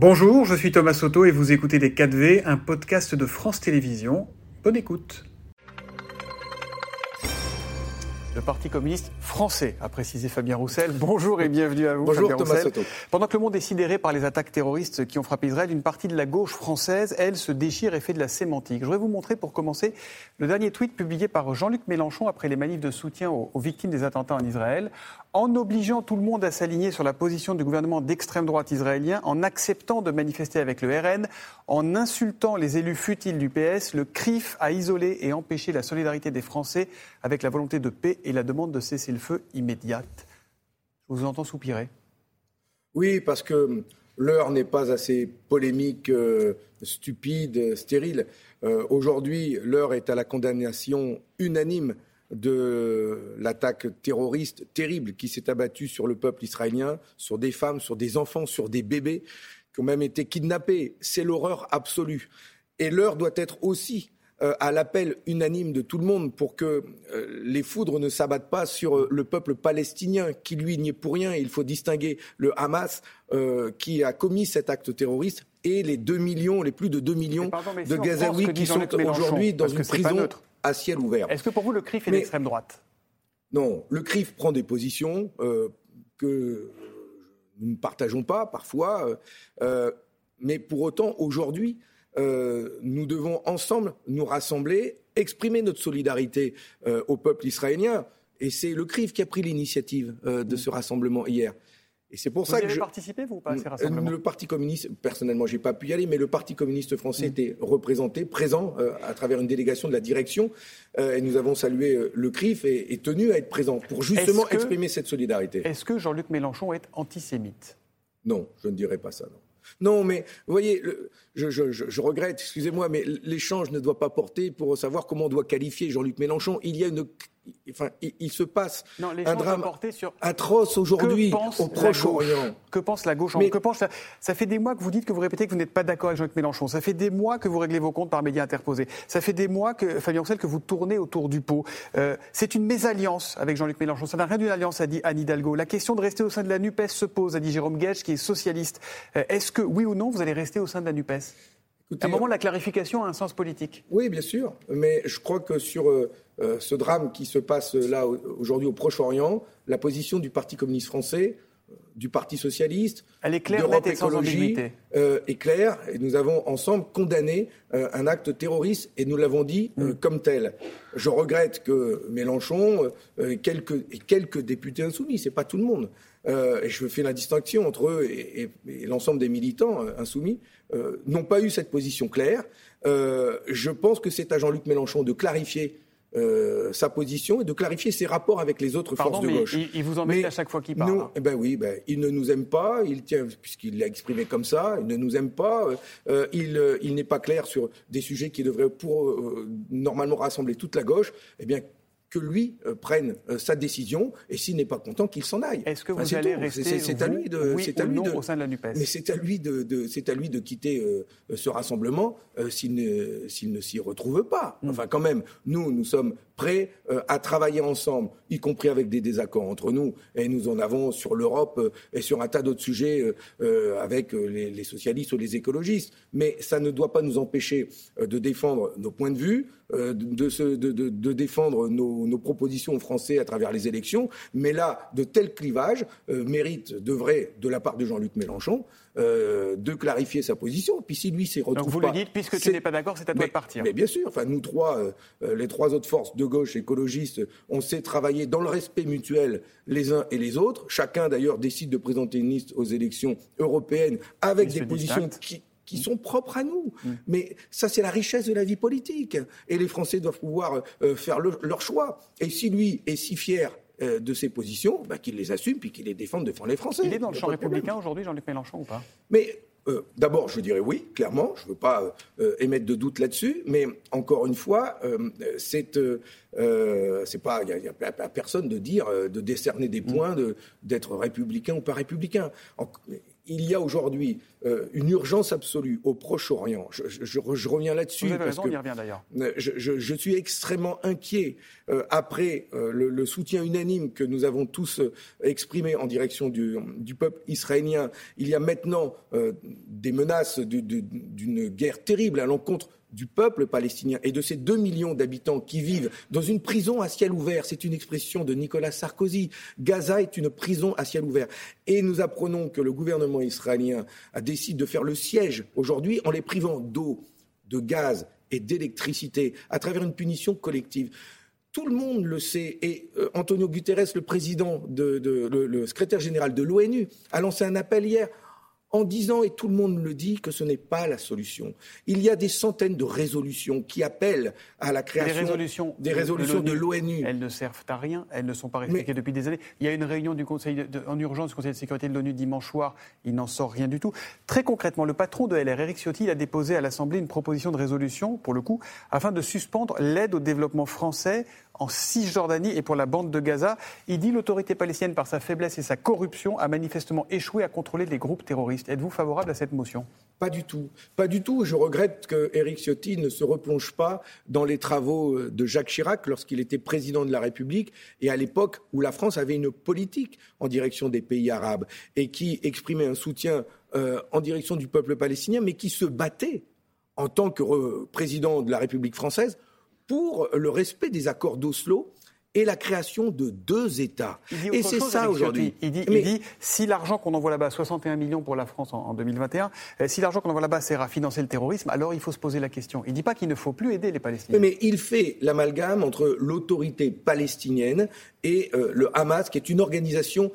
Bonjour, je suis Thomas Soto et vous écoutez Les 4V, un podcast de France Télévisions. Bonne écoute. Le Parti communiste français, a précisé Fabien Roussel. Bonjour et bienvenue à vous. Bonjour Fabien Thomas Roussel. Pendant que le monde est sidéré par les attaques terroristes qui ont frappé Israël, une partie de la gauche française, elle, se déchire et fait de la sémantique. Je voudrais vous montrer pour commencer le dernier tweet publié par Jean-Luc Mélenchon après les manifs de soutien aux, aux victimes des attentats en Israël, en obligeant tout le monde à s'aligner sur la position du gouvernement d'extrême droite israélien, en acceptant de manifester avec le RN, en insultant les élus futiles du PS, le CRIF a isolé et empêché la solidarité des Français avec la volonté de paix et la demande de cesser le feu immédiate. Je vous entends soupirer. Oui, parce que l'heure n'est pas assez polémique, euh, stupide, stérile. Euh, Aujourd'hui, l'heure est à la condamnation unanime de l'attaque terroriste terrible qui s'est abattue sur le peuple israélien, sur des femmes, sur des enfants, sur des bébés qui ont même été kidnappés. C'est l'horreur absolue. Et l'heure doit être aussi euh, à l'appel unanime de tout le monde pour que euh, les foudres ne s'abattent pas sur euh, le peuple palestinien qui, lui, n'y est pour rien. Il faut distinguer le Hamas euh, qui a commis cet acte terroriste et les 2 millions, les plus de 2 millions pardon, si de Gazaouis qui sont aujourd'hui dans une prison à ciel ouvert. Est-ce que pour vous, le CRIF est d'extrême droite? Non, le CRIF prend des positions que nous ne partageons pas parfois, mais pour autant, aujourd'hui, euh, nous devons ensemble nous rassembler, exprimer notre solidarité euh, au peuple israélien. Et c'est le CRIF qui a pris l'initiative euh, de ce rassemblement hier. Et c'est pour Vous ça que je... participé, vous, ou pas, à ces rassemblements Le Parti communiste, personnellement, j'ai pas pu y aller, mais le Parti communiste français était représenté, présent euh, à travers une délégation de la direction, euh, et nous avons salué euh, le CRIF et, et tenu à être présent pour justement que- exprimer cette solidarité. Est-ce que Jean-Luc Mélenchon est antisémite? Non, je ne dirais pas ça. Non. Non, mais vous voyez, je- je regrette, excusez-moi, mais l'échange ne doit pas porter pour savoir comment on doit qualifier Jean-Luc Mélenchon. Il y a une, enfin, il, il se passe Non, un drame sur atroce aujourd'hui que pense au la Proche-Orient. gauche Que pense la gauche en- Mais- que pense la- Ça fait des mois que vous dites que vous répétez que vous n'êtes pas d'accord avec Jean-Luc Mélenchon. Ça fait des mois que vous réglez vos comptes par médias interposés. Ça fait des mois que Fabien Roussel que vous tournez autour du pot. Euh, c'est une mésalliance avec Jean-Luc Mélenchon. Ça n'a rien d'une alliance, a dit Anne Hidalgo. La question de rester au sein de la Nupes se pose, a dit Jérôme Guedj, qui est socialiste. Euh, Est-ce que oui ou non vous allez rester au sein de la Nupes? Écoutez, À un moment, la clarification a un sens politique. Oui, bien sûr. Mais je crois que sur euh, euh, ce drame qui se passe euh, là au- aujourd'hui au Proche-Orient, la position du Parti communiste français, du Parti socialiste, Elle est claire, d'Europe Écologie euh, est claire. Et nous avons ensemble condamné euh, un acte terroriste et nous l'avons dit euh, comme tel. Je regrette que Mélenchon et quelques, et quelques députés insoumis, c'est pas tout le monde. et je fais la distinction entre eux et, et- et l'ensemble des militants insoumis, n'ont pas eu cette position claire. Je pense que c'est à Jean-Luc Mélenchon de clarifier euh, sa position et de clarifier ses rapports avec les autres Pardon, forces de mais gauche. il, il vous embête Mais à chaque fois qu'il parle. nous, hein. eh ben oui, ben, il ne nous aime pas, il tient, puisqu'il l'a exprimé comme ça, il ne nous aime pas, euh, euh, il, euh, il n'est pas clair sur des sujets qui devraient pour, normalement rassembler toute la gauche, eh bien que lui euh, prenne euh, sa décision, et s'il n'est pas content, qu'il s'en aille. Est-ce que vous c'est allez tout. rester C'est- à lui de, oui c'est à lui non de, au sein de la Nupes? Mais c'est à lui de, de- c'est à lui de quitter euh, ce rassemblement euh, s'il ne, s'il ne s'y retrouve pas. Mm. Enfin, quand même, nous, nous sommes prêts euh, à travailler ensemble, y compris avec des désaccords entre nous, et nous en avons sur l'Europe euh, et sur un tas d'autres sujets avec les, les socialistes ou les écologistes. Mais ça ne doit pas nous empêcher euh, de défendre nos points de vue, euh, de, de se- de- de- de défendre nos, nos propositions aux Français à travers les élections. Mais là, de tels clivages euh, méritent, devraient, de la part de Jean-Luc Mélenchon, euh, de clarifier sa position. Puis si lui s'y retrouve Donc vous pas, le dites, puisque tu n'es pas d'accord, c'est à toi mais, de partir. mais bien sûr, enfin nous trois, euh, les trois autres forces de gauche écologistes, on sait travailler dans le respect mutuel les uns et les autres. Chacun d'ailleurs décide de présenter une liste aux élections européennes avec des positions qui qui sont propres à nous. Mais ça, c'est la richesse de la vie politique. Et les Français doivent pouvoir euh, faire le- leur choix. Et si lui est si fier euh, de ses positions, bah, qu'il les assume puis qu'il les défende devant les Français. Il est dans le champ républicain aujourd'hui, Jean-Luc Mélenchon, ou pas? Mais euh, d'abord, je dirais oui, clairement. Je ne veux pas euh, émettre de doute là-dessus. Mais encore une fois, euh, c'est c'est pas, il n'y a, à personne de dire, de décerner des points, de- d'être républicain ou pas républicain. En- il y a aujourd'hui euh, une urgence absolue au Proche-Orient. Je, reviens là-dessus. Vous avez raison, on y revient d'ailleurs. Euh, je, suis extrêmement inquiet euh, après le, soutien unanime que nous avons tous exprimé en direction du, du, peuple israélien. Il y a maintenant des menaces d'une guerre terrible à l'encontre du peuple palestinien et de ces 2 millions d'habitants qui vivent dans une prison à ciel ouvert. C'est une expression de Nicolas Sarkozy. Gaza est une prison à ciel ouvert. Et nous apprenons que le gouvernement israélien a décidé de faire le siège aujourd'hui en les privant d'eau, de gaz et d'électricité à travers une punition collective. Tout le monde le sait. Et euh, Antonio Guterres, le président, de, le secrétaire général de l'ONU, a lancé un appel hier en disant, et tout le monde le dit, que ce n'est pas la solution. Il y a des centaines de résolutions qui appellent à la création résolutions, des résolutions de l'ONU. Elles ne servent à rien, elles ne sont pas respectées depuis des années. Il y a une réunion du Conseil en urgence du Conseil de sécurité de l'ONU dimanche soir, il n'en sort rien du tout. Très concrètement, le patron de LR, Eric Ciotti, a déposé à l'Assemblée une proposition de résolution, pour le coup, afin de suspendre l'aide au développement français en Cisjordanie et pour la bande de Gaza. Il dit l'autorité palestinienne, par sa faiblesse et sa corruption, a manifestement échoué à contrôler les groupes terroristes. Êtes-vous favorable à cette motion? Pas du tout. Pas du tout. Je regrette que Éric Ciotti ne se replonge pas dans les travaux de Jacques Chirac lorsqu'il était président de la République et à l'époque où la France avait une politique en direction des pays arabes et qui exprimait un soutien euh, en direction du peuple palestinien, mais qui se battait en tant que euh, président de la République française pour le respect des accords d'Oslo et la création de deux États. Et c'est ça aujourd'hui. Il dit, il dit, si l'argent qu'on envoie là-bas, 61 millions pour la France en, 2021, euh, si l'argent qu'on envoie là-bas sert à financer le terrorisme, alors il faut se poser la question. Il ne dit pas qu'il ne faut plus aider les Palestiniens. Mais, il fait l'amalgame entre l'autorité palestinienne et euh, le Hamas, qui est une organisation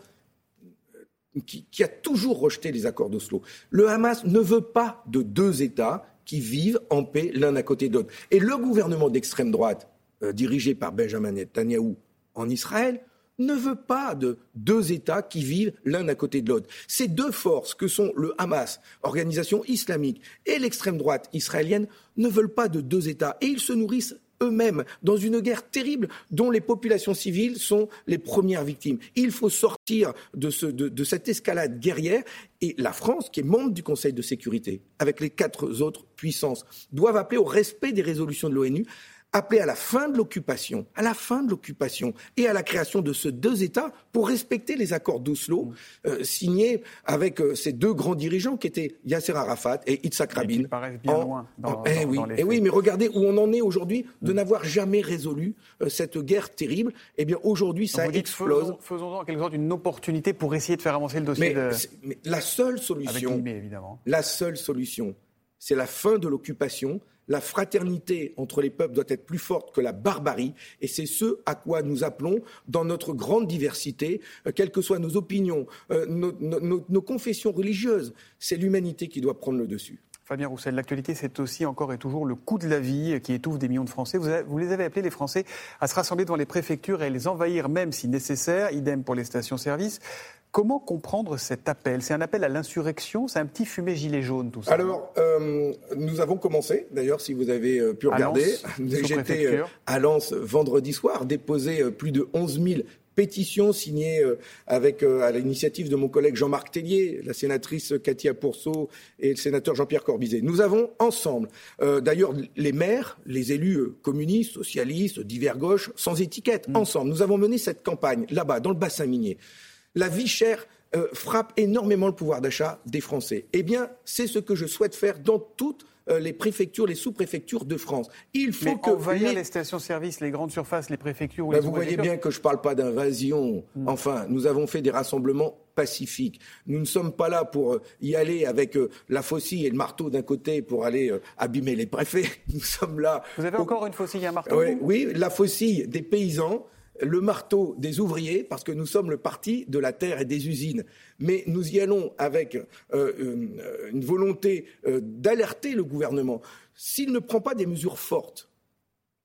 euh, qui, qui a toujours rejeté les accords d'Oslo. Le Hamas ne veut pas de deux États qui vivent en paix l'un à côté de l'autre. Et le gouvernement d'extrême droite, euh, dirigé par Benjamin Netanyahu en Israël, ne veut pas de deux États qui vivent l'un à côté de l'autre. Ces deux forces que sont le Hamas, organisation islamique, et l'extrême droite israélienne ne veulent pas de deux États. Et ils se nourrissent eux-mêmes dans une guerre terrible dont les populations civiles sont les premières victimes. Il faut sortir de, ce, de, cette escalade guerrière et la France, qui est membre du Conseil de sécurité, avec les quatre autres puissances, doivent appeler au respect des résolutions de l'ONU, appeler à la fin de l'occupation, à la fin de l'occupation et à la création de ce deux États pour respecter les accords d'Oslo mm. euh, signés avec euh, ces deux grands dirigeants qui étaient Yasser Arafat et Yitzhak Rabin. Qui paraissent bien loin. eh oui, eh oui, mais regardez où on en est aujourd'hui de mm. n'avoir jamais résolu euh, cette guerre terrible. Eh bien aujourd'hui, ça explose. Faisons, en quelque sorte une opportunité pour essayer de faire avancer le dossier. Mais, mais la seule solution, la seule solution, c'est la fin de l'occupation la fraternité entre les peuples doit être plus forte que la barbarie, et c'est ce à quoi nous appelons dans notre grande diversité, euh, quelles que soient nos opinions, euh, nos, confessions religieuses. C'est l'humanité qui doit prendre le dessus. Fabien Roussel, l'actualité, c'est aussi encore et toujours le coût de la vie qui étouffe des millions de Français. Vous, les avez appelés, les Français, à se rassembler devant les préfectures et à les envahir, même si nécessaire. Idem pour les stations-service. Comment comprendre cet appel? C'est un appel à l'insurrection C'est un petit fumet gilet jaune, tout ça Alors, euh, nous avons commencé, d'ailleurs, si vous avez euh, pu regarder. J'étais euh, à Lens vendredi soir, déposé plus de 11 000 pétitions signées avec, à l'initiative de mon collègue Jean-Marc Tellier, la sénatrice Katia Pourceau et le sénateur Jean-Pierre Corbizet. Nous avons ensemble, d'ailleurs les maires, les élus communistes, socialistes, divers gauches, sans étiquette, mm. ensemble, nous avons mené cette campagne là-bas, dans le bassin minier la vie chère euh, frappe énormément le pouvoir d'achat des Français. Eh bien, c'est ce que je souhaite faire dans toutes euh, les préfectures, les sous-préfectures de France. Il faut que envahir les, stations-service, les grandes surfaces, les préfectures. Ben, vous voyez bien que je ne parle pas d'invasion. Hmm. Enfin, nous avons fait des rassemblements pacifiques. Nous ne sommes pas là pour euh, y aller avec la faucille et le marteau d'un côté pour aller abîmer les préfets. Nous sommes là. Vous avez encore une faucille et un marteau oui, la faucille des paysans le marteau des ouvriers, parce que nous sommes le parti de la terre et des usines. Mais nous y allons avec euh, une, volonté euh, d'alerter le gouvernement. S'il ne prend pas des mesures fortes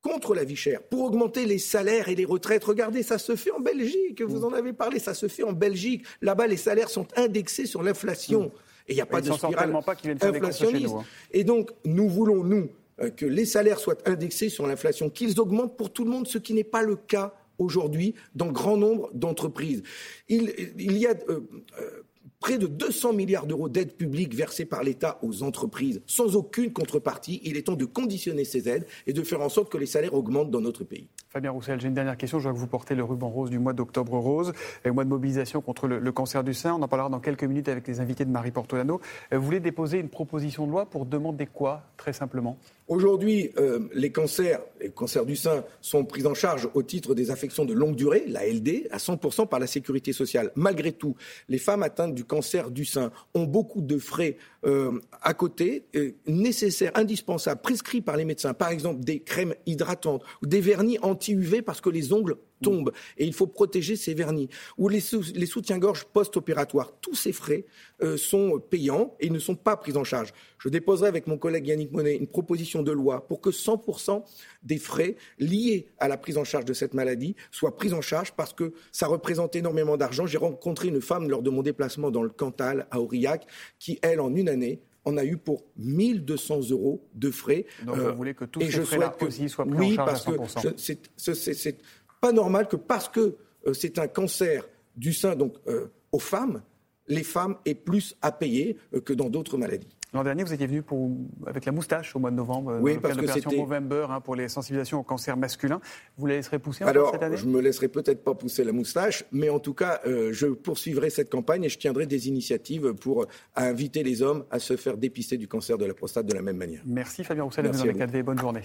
contre la vie chère, pour augmenter les salaires et les retraites. Regardez, ça se fait en Belgique, vous en avez parlé, ça se fait en Belgique. Là-bas, les salaires sont indexés sur l'inflation. Mm. Et il n'y a pas de spirale pas inflationniste. Hein. Et donc, nous voulons, nous, euh, que les salaires soient indexés sur l'inflation, qu'ils augmentent pour tout le monde, ce qui n'est pas le cas aujourd'hui dans grand nombre d'entreprises. Il, y a euh, euh, près de 200 milliards d'euros d'aides publiques versées par l'État aux entreprises sans aucune contrepartie. Il est temps de conditionner ces aides et de faire en sorte que les salaires augmentent dans notre pays. Fabien Roussel, j'ai une dernière question. Je vois que vous portez le ruban rose du mois d'octobre rose, le mois de mobilisation contre le, cancer du sein. On en parlera dans quelques minutes avec les invités de Marie Portolano. Euh, vous voulez déposer une proposition de loi pour demander quoi, très simplement? Aujourd'hui, euh, les cancers, les cancers du sein sont pris en charge au titre des affections de longue durée, la LD, à 100% par la sécurité sociale. Malgré tout, les femmes atteintes du cancer du sein ont beaucoup de frais euh, à côté, nécessaires, indispensables, prescrits par les médecins. Par exemple, des crèmes hydratantes ou des vernis anti-UV parce que les ongles tombent et il faut protéger ces vernis. Ou les, les soutiens-gorge post-opératoires. Tous ces frais euh, sont payants et ne sont pas pris en charge. Je déposerai avec mon collègue Yannick Monet une proposition de loi pour que 100% des frais liés à la prise en charge de cette maladie soient pris en charge parce que ça représente énormément d'argent. J'ai rencontré une femme lors de mon déplacement dans le Cantal, à Aurillac, qui, elle, en une année, en a eu pour 1200 euros de frais. Donc vous voulez que tous ces frais-là aussi soient pris en charge à 100%. parce que c'est pas normal que parce que euh, c'est un cancer du sein donc euh, aux femmes, les femmes aient plus à payer euh, que dans d'autres maladies. L'an dernier, vous étiez venu pour, avec la moustache au mois de novembre, oui, parce que c'était Movember hein, pour les sensibilisations au cancer masculin. Vous la laisserez pousser Alors, cette année? je me laisserai peut-être pas pousser la moustache, mais en tout cas, je poursuivrai cette campagne et je tiendrai des initiatives pour inviter les hommes à se faire dépister du cancer de la prostate de la même manière. Merci Fabien Roussel, Merci dans les 4V. Bonne journée.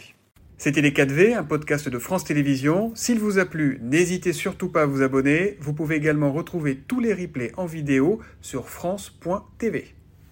C'était Les 4V, un podcast de France Télévisions. S'il vous a plu, n'hésitez surtout pas à vous abonner. Vous pouvez également retrouver tous les replays en vidéo sur France.tv.